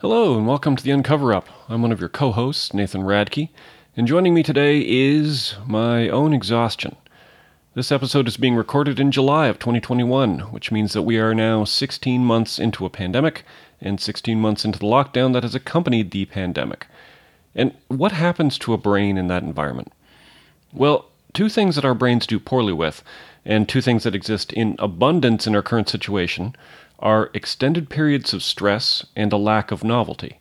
Hello, and welcome to the Uncover Up. I'm one of your co hosts, Nathan Radke, and joining me today is my own exhaustion. This episode is being recorded in July of 2021, which means that we are now 16 months into a pandemic and 16 months into the lockdown that has accompanied the pandemic. And what happens to a brain in that environment? Well, two things that our brains do poorly with, and two things that exist in abundance in our current situation, are extended periods of stress and a lack of novelty.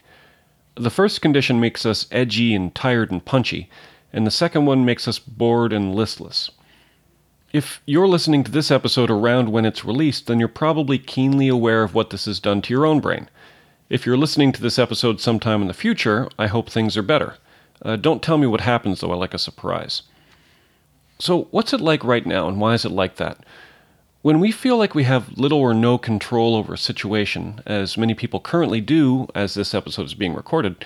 The first condition makes us edgy and tired and punchy, and the second one makes us bored and listless. If you're listening to this episode around when it's released, then you're probably keenly aware of what this has done to your own brain. If you're listening to this episode sometime in the future, I hope things are better. Uh, don't tell me what happens, though, I like a surprise. So, what's it like right now, and why is it like that? When we feel like we have little or no control over a situation, as many people currently do as this episode is being recorded,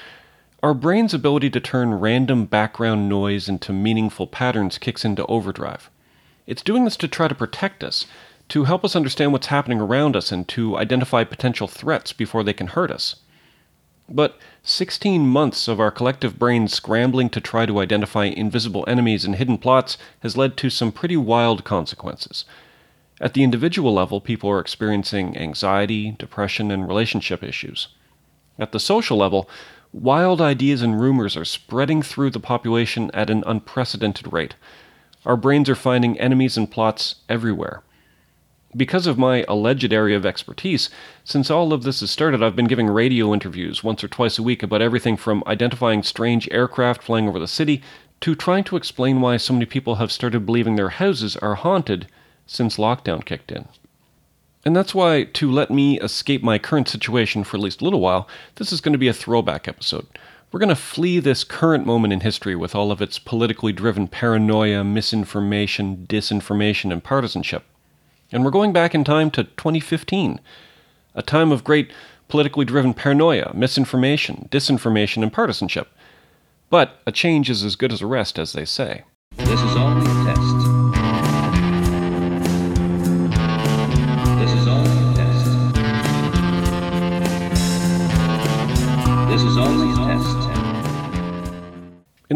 our brain's ability to turn random background noise into meaningful patterns kicks into overdrive. It's doing this to try to protect us, to help us understand what's happening around us, and to identify potential threats before they can hurt us. But 16 months of our collective brains scrambling to try to identify invisible enemies and hidden plots has led to some pretty wild consequences. At the individual level, people are experiencing anxiety, depression, and relationship issues. At the social level, wild ideas and rumors are spreading through the population at an unprecedented rate. Our brains are finding enemies and plots everywhere. Because of my alleged area of expertise, since all of this has started, I've been giving radio interviews once or twice a week about everything from identifying strange aircraft flying over the city to trying to explain why so many people have started believing their houses are haunted since lockdown kicked in. And that's why, to let me escape my current situation for at least a little while, this is going to be a throwback episode. We're going to flee this current moment in history with all of its politically driven paranoia, misinformation, disinformation, and partisanship. And we're going back in time to 2015, a time of great politically driven paranoia, misinformation, disinformation, and partisanship. But a change is as good as a rest, as they say. This is only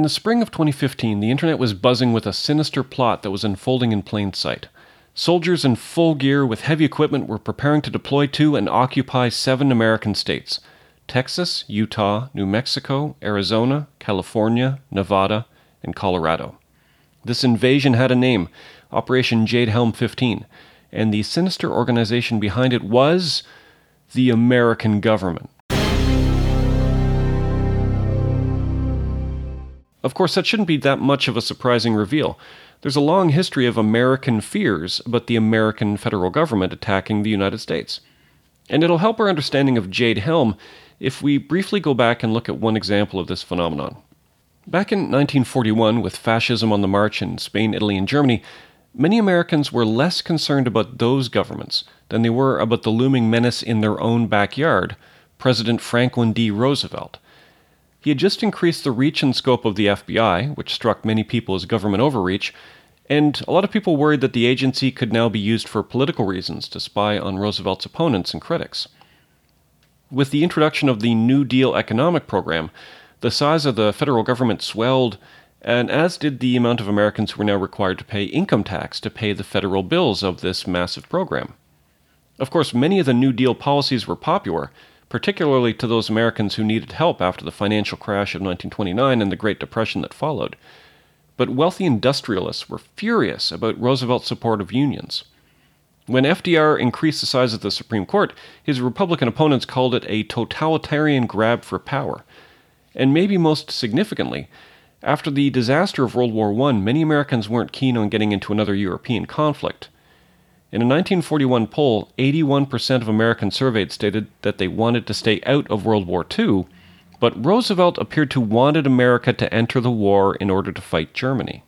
the spring of 2015, the internet was buzzing with a sinister plot that was unfolding in plain sight. Soldiers in full gear with heavy equipment were preparing to deploy to and occupy seven American states Texas, Utah, New Mexico, Arizona, California, Nevada, and Colorado. This invasion had a name Operation Jade Helm 15, and the sinister organization behind it was the American government. Of course, that shouldn't be that much of a surprising reveal. There's a long history of American fears about the American federal government attacking the United States. And it'll help our understanding of Jade Helm if we briefly go back and look at one example of this phenomenon. Back in 1941, with fascism on the march in Spain, Italy, and Germany, many Americans were less concerned about those governments than they were about the looming menace in their own backyard, President Franklin D. Roosevelt. He had just increased the reach and scope of the FBI, which struck many people as government overreach, and a lot of people worried that the agency could now be used for political reasons to spy on Roosevelt's opponents and critics. With the introduction of the New Deal economic program, the size of the federal government swelled, and as did the amount of Americans who were now required to pay income tax to pay the federal bills of this massive program. Of course, many of the New Deal policies were popular, particularly to those Americans who needed help after the financial crash of 1929 and the Great Depression that followed. But wealthy industrialists were furious about Roosevelt's support of unions. When FDR increased the size of the Supreme Court, his Republican opponents called it a totalitarian grab for power. And maybe most significantly, after the disaster of World War I, many Americans weren't keen on getting into another European conflict. In a 1941 poll, 81% of Americans surveyed stated that they wanted to stay out of World War II, but Roosevelt appeared to wanted America to enter the war in order to fight Germany.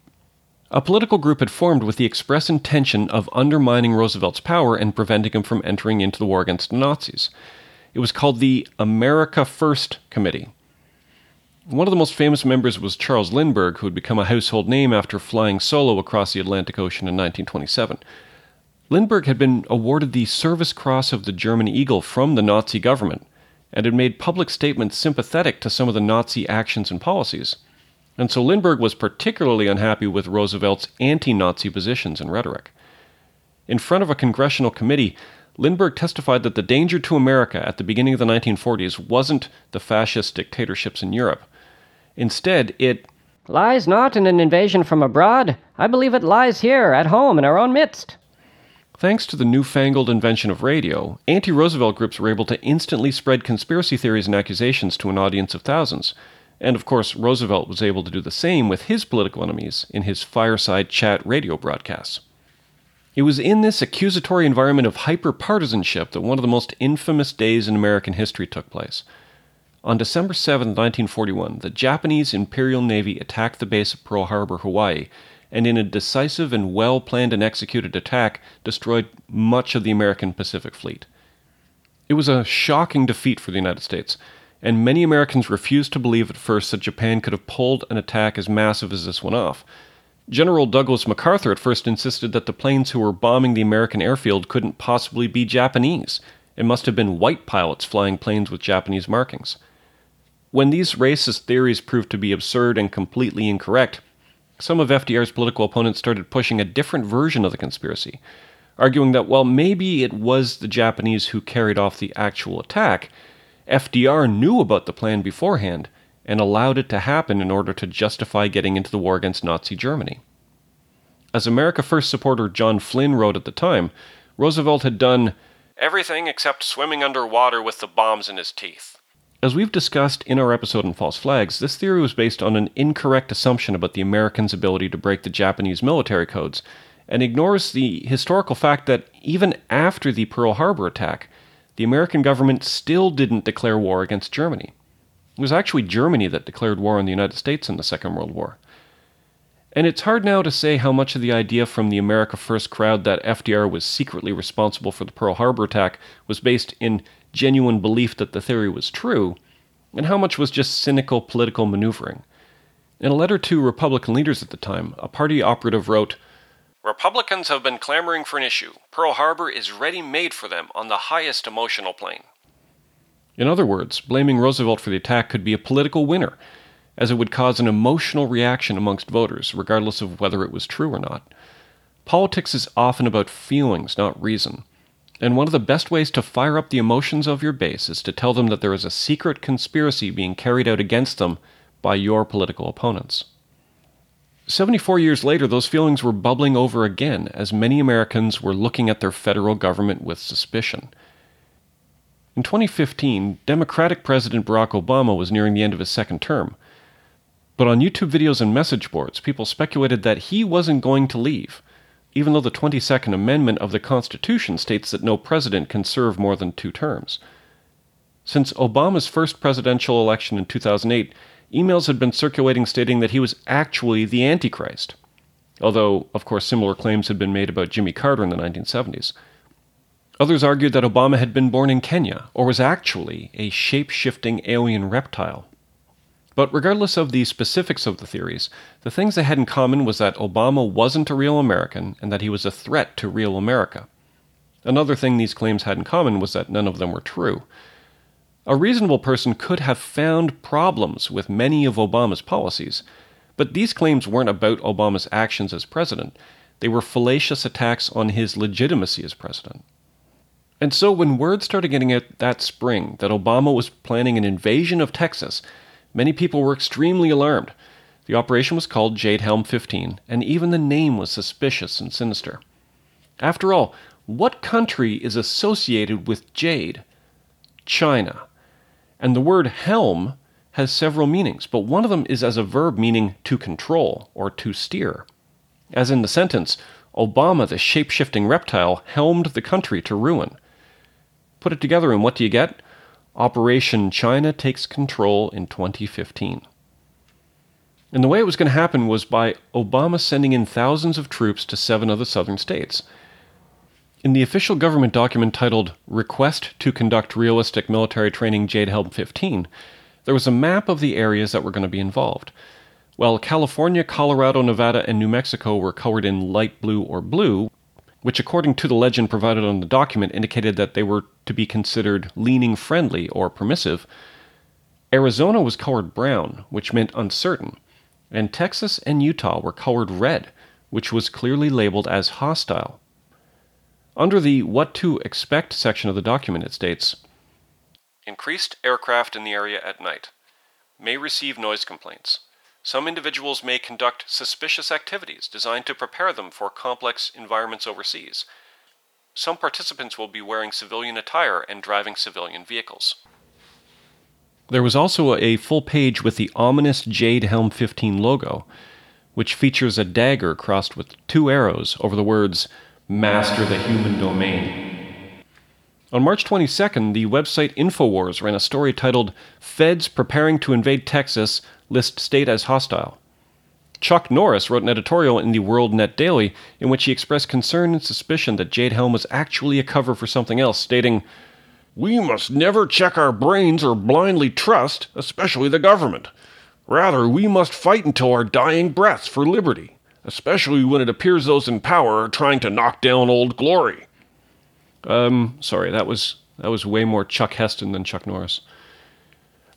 A political group had formed with the express intention of undermining Roosevelt's power and preventing him from entering into the war against the Nazis. It was called the America First Committee. One of the most famous members was Charles Lindbergh, who had become a household name after flying solo across the Atlantic Ocean in 1927. Lindbergh had been awarded the Service Cross of the German Eagle from the Nazi government, and had made public statements sympathetic to some of the Nazi actions and policies. And so Lindbergh was particularly unhappy with Roosevelt's anti Nazi positions and rhetoric. In front of a congressional committee, Lindbergh testified that the danger to America at the beginning of the 1940s wasn't the fascist dictatorships in Europe. Instead, it lies not in an invasion from abroad. I believe it lies here, at home, in our own midst. Thanks to the newfangled invention of radio, anti Roosevelt groups were able to instantly spread conspiracy theories and accusations to an audience of thousands. And of course, Roosevelt was able to do the same with his political enemies in his fireside chat radio broadcasts. It was in this accusatory environment of hyperpartisanship that one of the most infamous days in American history took place. On December 7, 1941, the Japanese Imperial Navy attacked the base of Pearl Harbor, Hawaii, and in a decisive and well planned and executed attack, destroyed much of the American Pacific Fleet. It was a shocking defeat for the United States, and many Americans refused to believe at first that Japan could have pulled an attack as massive as this one off. General Douglas MacArthur at first insisted that the planes who were bombing the American airfield couldn't possibly be Japanese. It must have been white pilots flying planes with Japanese markings. When these racist theories proved to be absurd and completely incorrect, some of FDR's political opponents started pushing a different version of the conspiracy, arguing that while maybe it was the Japanese who carried off the actual attack, FDR knew about the plan beforehand and allowed it to happen in order to justify getting into the war against Nazi Germany. As America First supporter John Flynn wrote at the time, Roosevelt had done everything except swimming underwater with the bombs in his teeth. As we've discussed in our episode on false flags, this theory was based on an incorrect assumption about the Americans' ability to break the Japanese military codes, and ignores the historical fact that even after the Pearl Harbor attack, the American government still didn't declare war against Germany. It was actually Germany that declared war on the United States in the Second World War. And it's hard now to say how much of the idea from the America First crowd that FDR was secretly responsible for the Pearl Harbor attack was based in genuine belief that the theory was true, and how much was just cynical political maneuvering. In a letter to Republican leaders at the time, a party operative wrote Republicans have been clamoring for an issue. Pearl Harbor is ready made for them on the highest emotional plane. In other words, blaming Roosevelt for the attack could be a political winner, as it would cause an emotional reaction amongst voters, regardless of whether it was true or not. Politics is often about feelings, not reason. And one of the best ways to fire up the emotions of your base is to tell them that there is a secret conspiracy being carried out against them by your political opponents. 74 years later, those feelings were bubbling over again as many Americans were looking at their federal government with suspicion. In 2015, Democratic President Barack Obama was nearing the end of his second term. But on YouTube videos and message boards, people speculated that he wasn't going to leave even though the 22nd Amendment of the Constitution states that no president can serve more than two terms. Since Obama's first presidential election in 2008, emails had been circulating stating that he was actually the Antichrist, although, of course, similar claims had been made about Jimmy Carter in the 1970s. Others argued that Obama had been born in Kenya, or was actually a shape shifting alien reptile. But regardless of the specifics of the theories, the things they had in common was that Obama wasn't a real American and that he was a threat to real America. Another thing these claims had in common was that none of them were true. A reasonable person could have found problems with many of Obama's policies, but these claims weren't about Obama's actions as president. They were fallacious attacks on his legitimacy as president. And so, when word started getting out that spring that Obama was planning an invasion of Texas, Many people were extremely alarmed. The operation was called Jade Helm 15, and even the name was suspicious and sinister. After all, what country is associated with jade? China. And the word helm has several meanings, but one of them is as a verb meaning to control or to steer. As in the sentence, Obama, the shape shifting reptile, helmed the country to ruin. Put it together, and what do you get? Operation China Takes Control in 2015. And the way it was going to happen was by Obama sending in thousands of troops to seven of the southern states. In the official government document titled Request to Conduct Realistic Military Training Jade Helm 15, there was a map of the areas that were going to be involved. While California, Colorado, Nevada, and New Mexico were colored in light blue or blue, which, according to the legend provided on the document, indicated that they were to be considered leaning friendly or permissive. Arizona was colored brown, which meant uncertain, and Texas and Utah were colored red, which was clearly labeled as hostile. Under the What to Expect section of the document, it states Increased aircraft in the area at night may receive noise complaints. Some individuals may conduct suspicious activities designed to prepare them for complex environments overseas. Some participants will be wearing civilian attire and driving civilian vehicles. There was also a full page with the ominous Jade Helm 15 logo, which features a dagger crossed with two arrows over the words, Master the Human Domain. On March 22nd, the website InfoWars ran a story titled Feds Preparing to Invade Texas List State as Hostile. Chuck Norris wrote an editorial in the World Net Daily in which he expressed concern and suspicion that Jade Helm was actually a cover for something else, stating, We must never check our brains or blindly trust, especially the government. Rather, we must fight until our dying breaths for liberty, especially when it appears those in power are trying to knock down old glory. Um, sorry, that was that was way more Chuck Heston than Chuck Norris.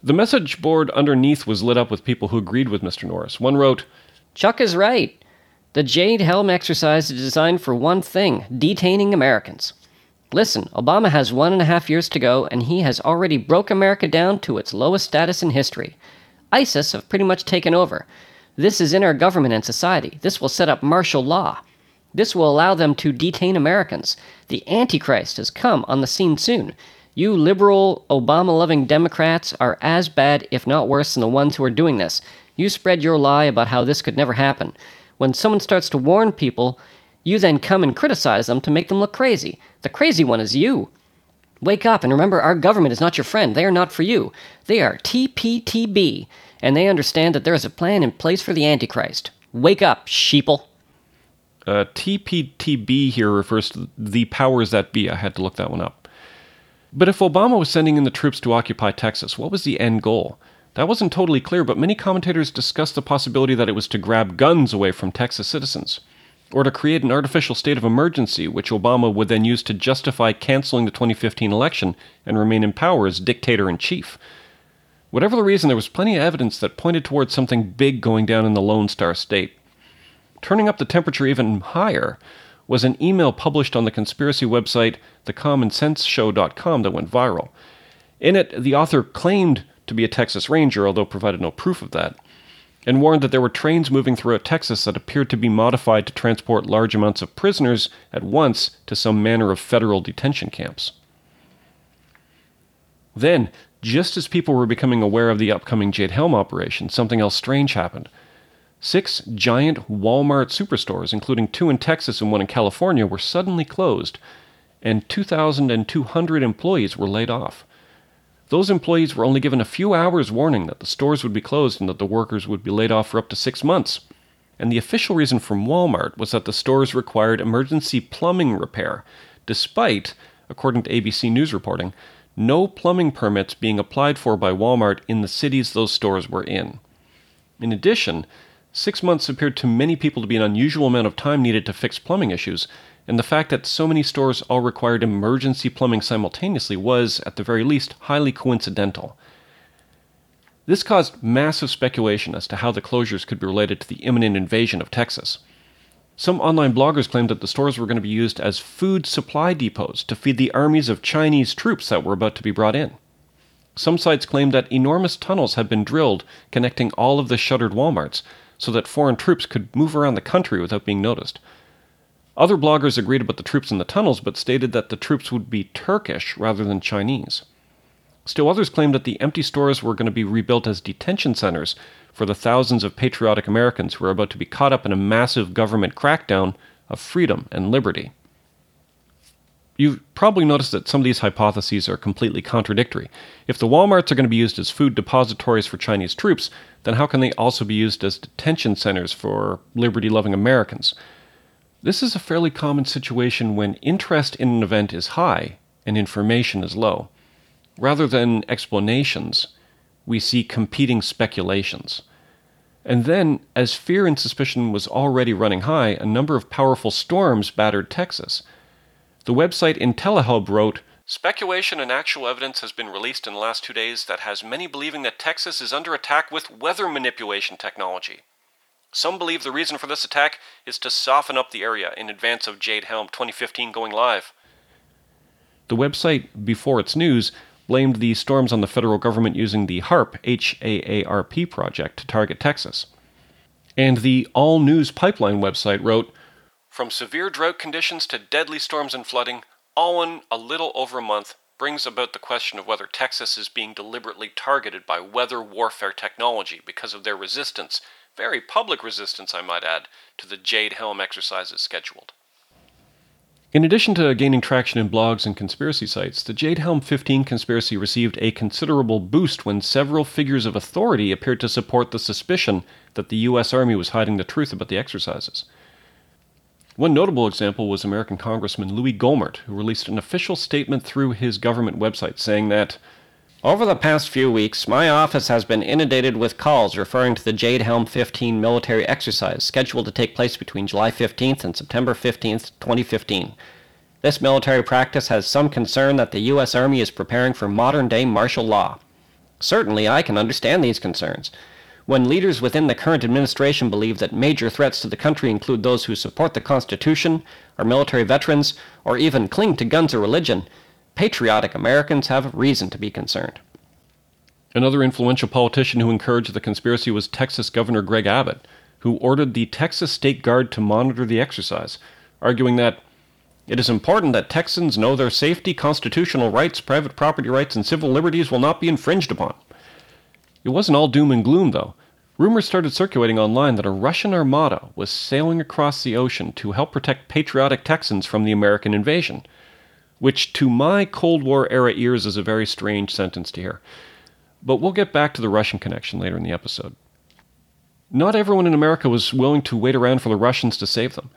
The message board underneath was lit up with people who agreed with Mr. Norris. One wrote, Chuck is right. The Jade Helm exercise is designed for one thing detaining Americans. Listen, Obama has one and a half years to go, and he has already broke America down to its lowest status in history. ISIS have pretty much taken over. This is in our government and society. This will set up martial law. This will allow them to detain Americans. The Antichrist has come on the scene soon. You liberal, Obama loving Democrats are as bad, if not worse, than the ones who are doing this. You spread your lie about how this could never happen. When someone starts to warn people, you then come and criticize them to make them look crazy. The crazy one is you. Wake up and remember our government is not your friend. They are not for you. They are TPTB, and they understand that there is a plan in place for the Antichrist. Wake up, sheeple. Uh, TPTB here refers to the powers that be. I had to look that one up. But if Obama was sending in the troops to occupy Texas, what was the end goal? That wasn't totally clear, but many commentators discussed the possibility that it was to grab guns away from Texas citizens, or to create an artificial state of emergency, which Obama would then use to justify canceling the 2015 election and remain in power as dictator in chief. Whatever the reason, there was plenty of evidence that pointed towards something big going down in the Lone Star State. Turning up the temperature even higher was an email published on the conspiracy website thecommonsenseshow.com that went viral. In it, the author claimed to be a Texas Ranger, although provided no proof of that, and warned that there were trains moving throughout Texas that appeared to be modified to transport large amounts of prisoners at once to some manner of federal detention camps. Then, just as people were becoming aware of the upcoming Jade Helm operation, something else strange happened. Six giant Walmart superstores, including two in Texas and one in California, were suddenly closed, and 2,200 employees were laid off. Those employees were only given a few hours' warning that the stores would be closed and that the workers would be laid off for up to six months. And the official reason from Walmart was that the stores required emergency plumbing repair, despite, according to ABC News reporting, no plumbing permits being applied for by Walmart in the cities those stores were in. In addition, Six months appeared to many people to be an unusual amount of time needed to fix plumbing issues, and the fact that so many stores all required emergency plumbing simultaneously was, at the very least, highly coincidental. This caused massive speculation as to how the closures could be related to the imminent invasion of Texas. Some online bloggers claimed that the stores were going to be used as food supply depots to feed the armies of Chinese troops that were about to be brought in. Some sites claimed that enormous tunnels had been drilled connecting all of the shuttered Walmarts, so that foreign troops could move around the country without being noticed. Other bloggers agreed about the troops in the tunnels, but stated that the troops would be Turkish rather than Chinese. Still others claimed that the empty stores were going to be rebuilt as detention centers for the thousands of patriotic Americans who were about to be caught up in a massive government crackdown of freedom and liberty. You've probably noticed that some of these hypotheses are completely contradictory. If the Walmarts are going to be used as food depositories for Chinese troops, then how can they also be used as detention centers for liberty loving Americans? This is a fairly common situation when interest in an event is high and information is low. Rather than explanations, we see competing speculations. And then, as fear and suspicion was already running high, a number of powerful storms battered Texas. The website IntelliHub wrote Speculation and actual evidence has been released in the last two days that has many believing that Texas is under attack with weather manipulation technology. Some believe the reason for this attack is to soften up the area in advance of Jade Helm 2015 going live. The website, Before It's News, blamed the storms on the federal government using the HAARP, H-A-A-R-P project to target Texas. And the All News Pipeline website wrote, From severe drought conditions to deadly storms and flooding, all in a little over a month brings about the question of whether Texas is being deliberately targeted by weather warfare technology because of their resistance, very public resistance, I might add, to the Jade Helm exercises scheduled. In addition to gaining traction in blogs and conspiracy sites, the Jade Helm 15 conspiracy received a considerable boost when several figures of authority appeared to support the suspicion that the U.S. Army was hiding the truth about the exercises. One notable example was American Congressman Louis Gohmert, who released an official statement through his government website saying that over the past few weeks, my office has been inundated with calls referring to the Jade Helm 15 military exercise scheduled to take place between July 15th and September 15th, 2015. This military practice has some concern that the U.S. Army is preparing for modern day martial law. Certainly, I can understand these concerns. When leaders within the current administration believe that major threats to the country include those who support the Constitution, are military veterans, or even cling to guns or religion, patriotic Americans have reason to be concerned. Another influential politician who encouraged the conspiracy was Texas Governor Greg Abbott, who ordered the Texas State Guard to monitor the exercise, arguing that it is important that Texans know their safety, constitutional rights, private property rights, and civil liberties will not be infringed upon. It wasn't all doom and gloom, though. Rumors started circulating online that a Russian armada was sailing across the ocean to help protect patriotic Texans from the American invasion which to my Cold War era ears is a very strange sentence to hear. But we'll get back to the Russian connection later in the episode. Not everyone in America was willing to wait around for the Russians to save them.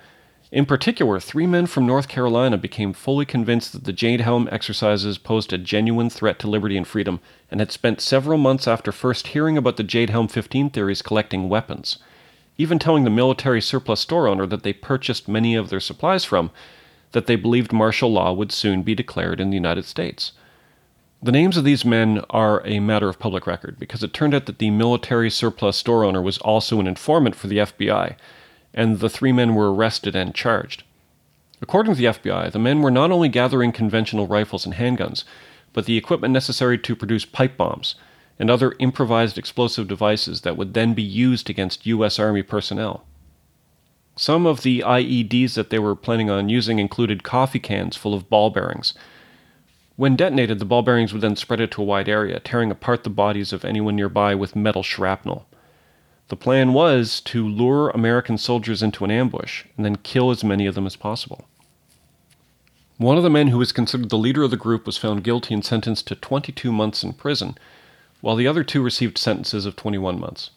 In particular, three men from North Carolina became fully convinced that the Jade Helm exercises posed a genuine threat to liberty and freedom, and had spent several months after first hearing about the Jade Helm 15 theories collecting weapons, even telling the military surplus store owner that they purchased many of their supplies from that they believed martial law would soon be declared in the United States. The names of these men are a matter of public record because it turned out that the military surplus store owner was also an informant for the FBI, and the three men were arrested and charged. According to the FBI, the men were not only gathering conventional rifles and handguns, but the equipment necessary to produce pipe bombs and other improvised explosive devices that would then be used against U.S. Army personnel. Some of the IEDs that they were planning on using included coffee cans full of ball bearings. When detonated, the ball bearings would then spread it to a wide area, tearing apart the bodies of anyone nearby with metal shrapnel. The plan was to lure American soldiers into an ambush and then kill as many of them as possible. One of the men who was considered the leader of the group was found guilty and sentenced to 22 months in prison, while the other two received sentences of 21 months.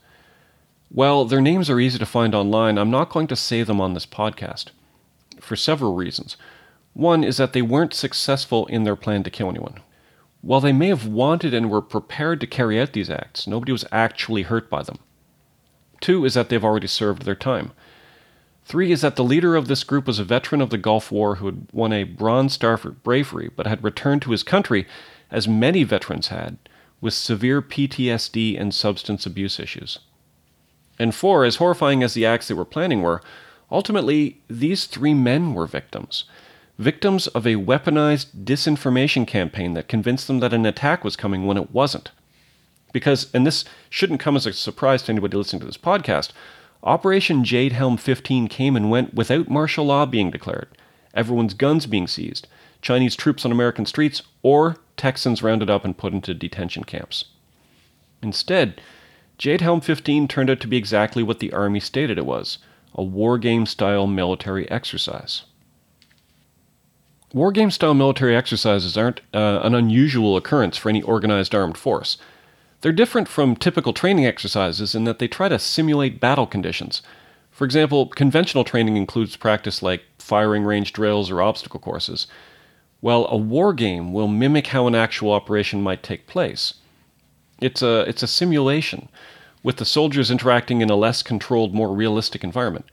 Well, their names are easy to find online. I'm not going to say them on this podcast for several reasons. One is that they weren't successful in their plan to kill anyone. While they may have wanted and were prepared to carry out these acts, nobody was actually hurt by them. Two is that they've already served their time. Three is that the leader of this group was a veteran of the Gulf War who had won a Bronze Star for bravery, but had returned to his country, as many veterans had, with severe PTSD and substance abuse issues. And four, as horrifying as the acts they were planning were, ultimately, these three men were victims. Victims of a weaponized disinformation campaign that convinced them that an attack was coming when it wasn't. Because, and this shouldn't come as a surprise to anybody listening to this podcast, Operation Jade Helm 15 came and went without martial law being declared, everyone's guns being seized, Chinese troops on American streets, or Texans rounded up and put into detention camps. Instead, Jade Helm 15 turned out to be exactly what the Army stated it was a war game style military exercise. War game style military exercises aren't uh, an unusual occurrence for any organized armed force. They're different from typical training exercises in that they try to simulate battle conditions. For example, conventional training includes practice like firing range drills or obstacle courses, while a war game will mimic how an actual operation might take place. It's a, it's a simulation, with the soldiers interacting in a less controlled, more realistic environment.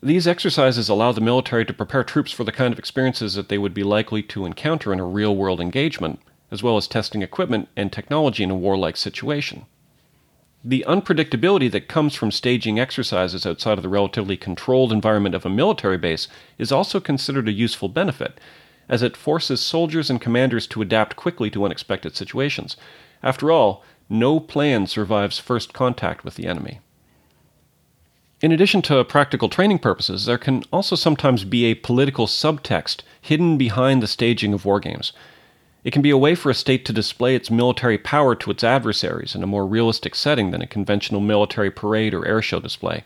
These exercises allow the military to prepare troops for the kind of experiences that they would be likely to encounter in a real world engagement, as well as testing equipment and technology in a warlike situation. The unpredictability that comes from staging exercises outside of the relatively controlled environment of a military base is also considered a useful benefit, as it forces soldiers and commanders to adapt quickly to unexpected situations. After all, no plan survives first contact with the enemy. In addition to practical training purposes, there can also sometimes be a political subtext hidden behind the staging of war games. It can be a way for a state to display its military power to its adversaries in a more realistic setting than a conventional military parade or airshow display.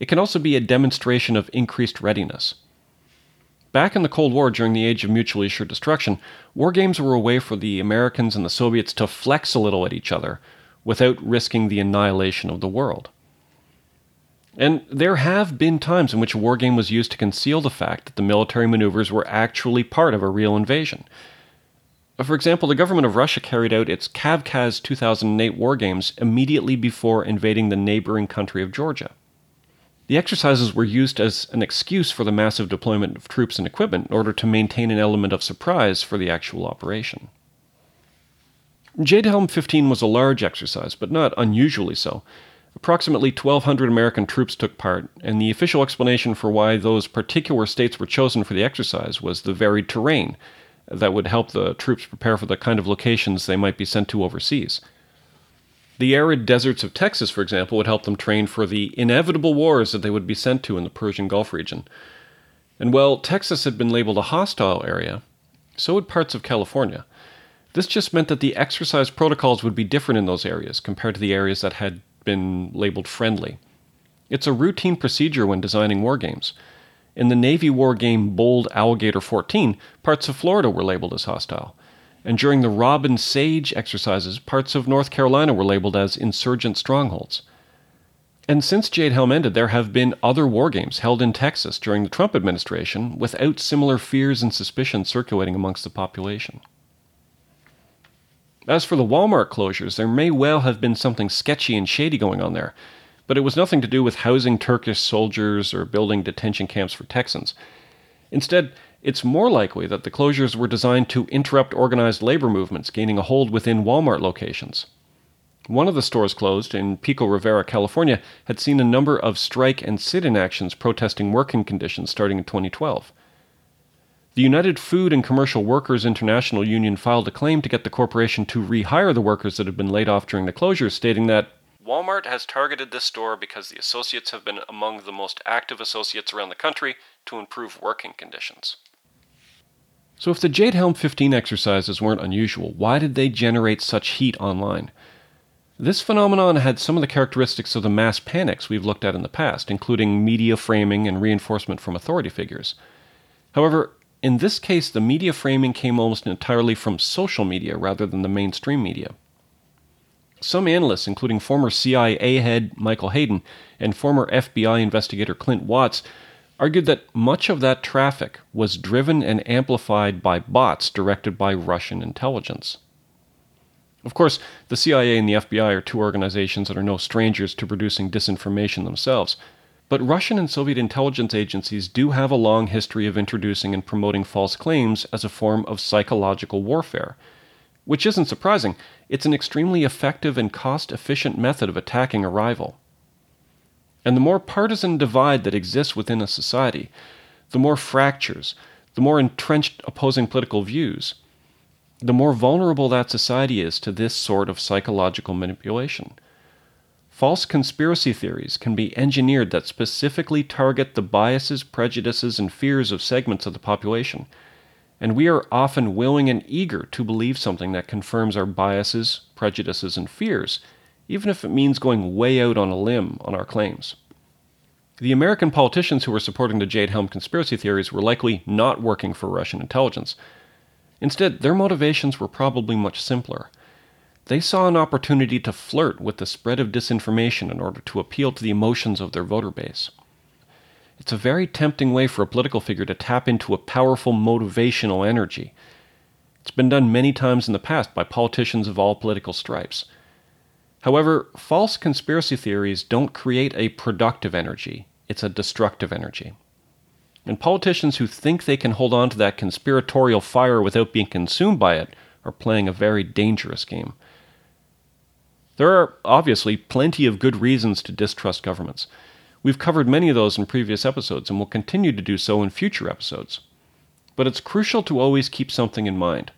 It can also be a demonstration of increased readiness. Back in the Cold War, during the age of mutually assured destruction, war games were a way for the Americans and the Soviets to flex a little at each other without risking the annihilation of the world. And there have been times in which a war game was used to conceal the fact that the military maneuvers were actually part of a real invasion. For example, the government of Russia carried out its Kavkaz 2008 war games immediately before invading the neighboring country of Georgia. The exercises were used as an excuse for the massive deployment of troops and equipment in order to maintain an element of surprise for the actual operation. Jade Helm 15 was a large exercise, but not unusually so. Approximately 1,200 American troops took part, and the official explanation for why those particular states were chosen for the exercise was the varied terrain that would help the troops prepare for the kind of locations they might be sent to overseas. The arid deserts of Texas, for example, would help them train for the inevitable wars that they would be sent to in the Persian Gulf region. And while Texas had been labeled a hostile area, so would parts of California. This just meant that the exercise protocols would be different in those areas compared to the areas that had been labeled friendly. It's a routine procedure when designing war games. In the Navy war game Bold Alligator 14, parts of Florida were labeled as hostile and during the Robin Sage exercises, parts of North Carolina were labeled as insurgent strongholds. And since Jade Helm ended, there have been other war games held in Texas during the Trump administration without similar fears and suspicions circulating amongst the population. As for the Walmart closures, there may well have been something sketchy and shady going on there, but it was nothing to do with housing Turkish soldiers or building detention camps for Texans. Instead, it's more likely that the closures were designed to interrupt organized labor movements gaining a hold within Walmart locations. One of the stores closed in Pico Rivera, California, had seen a number of strike and sit in actions protesting working conditions starting in 2012. The United Food and Commercial Workers International Union filed a claim to get the corporation to rehire the workers that had been laid off during the closures, stating that Walmart has targeted this store because the associates have been among the most active associates around the country to improve working conditions. So, if the Jade Helm 15 exercises weren't unusual, why did they generate such heat online? This phenomenon had some of the characteristics of the mass panics we've looked at in the past, including media framing and reinforcement from authority figures. However, in this case, the media framing came almost entirely from social media rather than the mainstream media. Some analysts, including former CIA head Michael Hayden and former FBI investigator Clint Watts, argued that much of that traffic was driven and amplified by bots directed by Russian intelligence. Of course, the CIA and the FBI are two organizations that are no strangers to producing disinformation themselves, but Russian and Soviet intelligence agencies do have a long history of introducing and promoting false claims as a form of psychological warfare. Which isn't surprising, it's an extremely effective and cost efficient method of attacking a rival. And the more partisan divide that exists within a society, the more fractures, the more entrenched opposing political views, the more vulnerable that society is to this sort of psychological manipulation. False conspiracy theories can be engineered that specifically target the biases, prejudices, and fears of segments of the population. And we are often willing and eager to believe something that confirms our biases, prejudices, and fears even if it means going way out on a limb on our claims. The American politicians who were supporting the Jade Helm conspiracy theories were likely not working for Russian intelligence. Instead, their motivations were probably much simpler. They saw an opportunity to flirt with the spread of disinformation in order to appeal to the emotions of their voter base. It's a very tempting way for a political figure to tap into a powerful motivational energy. It's been done many times in the past by politicians of all political stripes. However, false conspiracy theories don't create a productive energy, it's a destructive energy. And politicians who think they can hold on to that conspiratorial fire without being consumed by it are playing a very dangerous game. There are obviously plenty of good reasons to distrust governments. We've covered many of those in previous episodes and will continue to do so in future episodes. But it's crucial to always keep something in mind.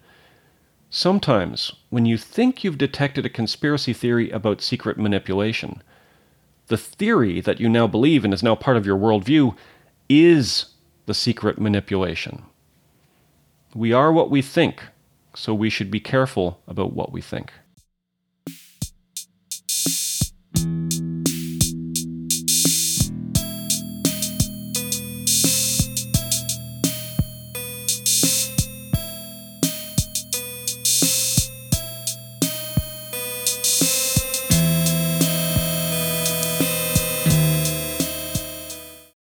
Sometimes, when you think you've detected a conspiracy theory about secret manipulation, the theory that you now believe and is now part of your worldview is the secret manipulation. We are what we think, so we should be careful about what we think.